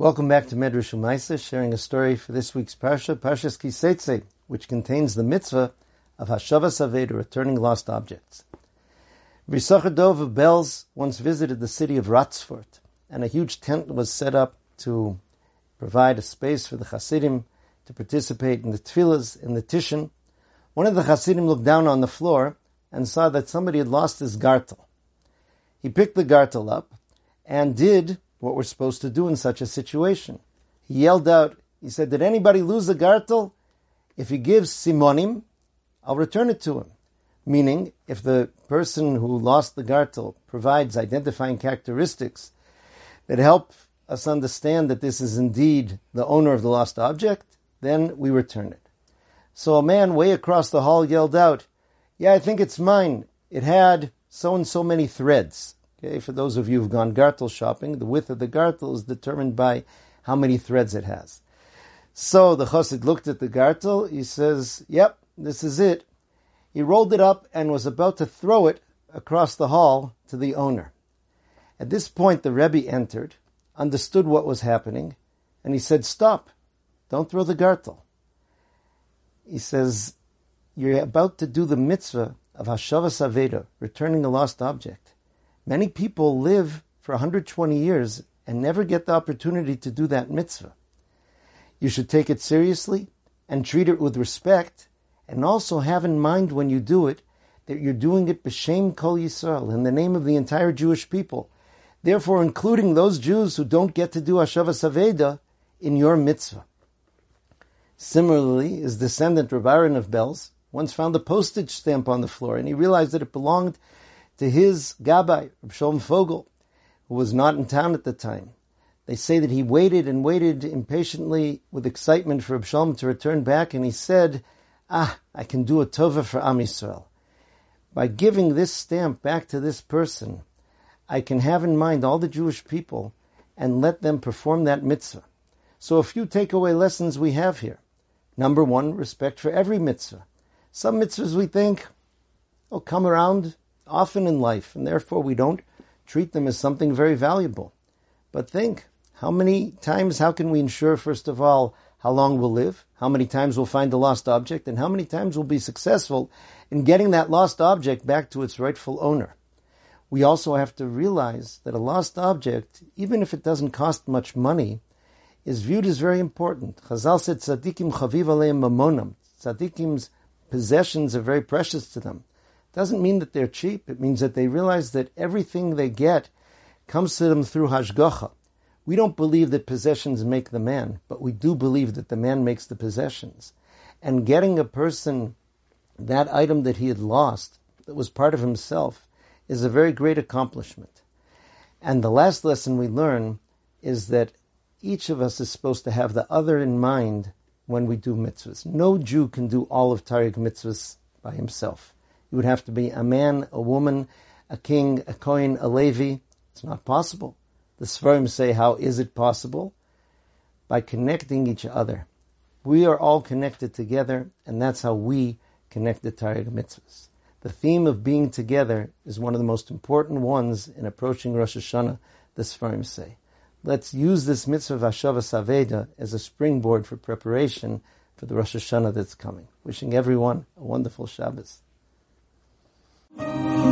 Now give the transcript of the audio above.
Welcome back to Medrash Umaisa, sharing a story for this week's Parsha, Parshas Ki Tetzei, which contains the mitzvah of Hashavas Aveida, returning lost objects. Rav Yissachar Dov of Belz once visited the city of Ratzfert, and a huge tent was set up to provide a space for the Hasidim to participate in the tefillahs, in the tishin. One of the Hasidim looked down on the floor and saw that somebody had lost his gartel. He picked the gartel up and did what we're supposed to do in such a situation. He yelled out, he said, Did anybody lose a gartel? If he gives simonim, I'll return it to him. Meaning, if the person who lost the gartel provides identifying characteristics that help us understand that this is indeed the owner of the lost object, then we return it. So a man way across the hall yelled out, Yeah, I think it's mine. It had so and so many threads. Okay, for those of you who've gone gartel shopping, the width of the gartel is determined by how many threads it has. So the chassid looked at the gartel. He says, "Yep, this is it." He rolled it up and was about to throw it across the hall to the owner. At this point, the Rebbe entered, understood what was happening, and he said, "Stop! Don't throw the gartel." He says, "You're about to do the mitzvah of Hashavas Aveida, returning a lost object." Many people live for 120 years and never get the opportunity to do that mitzvah. You should take it seriously and treat it with respect, and also have in mind when you do it that you're doing it b'shem kol Yisrael, in the name of the entire Jewish people, therefore including those Jews who don't get to do Hashavas Aveida in your mitzvah. Similarly, his descendant Rav Aaron of Belz once found a postage stamp on the floor, and he realized that it belonged to his Gabbai, Shalom Fogel, who was not in town at the time. They say that he waited and waited impatiently with excitement for Shalom to return back, and he said, Ah, I can do a tova for Am Yisrael. By giving this stamp back to this person, I can have in mind all the Jewish people and let them perform that mitzvah. So a few takeaway lessons we have here. Number one, respect for every mitzvah. Some mitzvahs we think, will come around often in life, and therefore we don't treat them as something very valuable. But think, how many times, how can we ensure, first of all, how long we'll live, how many times we'll find the lost object, and how many times we'll be successful in getting that lost object back to its rightful owner. We also have to realize that a lost object, even if it doesn't cost much money, is viewed as very important. Chazal said, "Tzadikim chaviv aleim mamonam." Tzadikim's possessions are very precious to them doesn't mean that they're cheap. It means that they realize that everything they get comes to them through hashgacha. We don't believe that possessions make the man, but we do believe that the man makes the possessions. And getting a person that item that he had lost, that was part of himself, is a very great accomplishment. And the last lesson we learn is that each of us is supposed to have the other in mind when we do mitzvahs. No Jew can do all of Taryag mitzvahs by himself. You would have to be a man, a woman, a king, a kohen, a Levi. It's not possible. The Sfarim say, how is it possible? By connecting each other. We are all connected together, and that's how we connect the Torah mitzvahs. The theme of being together is one of the most important ones in approaching Rosh Hashanah, the Sfarim say. Let's use this mitzvah of Hashavas Aveida as a springboard for preparation for the Rosh Hashanah that's coming. Wishing everyone a wonderful Shabbos. Thank you.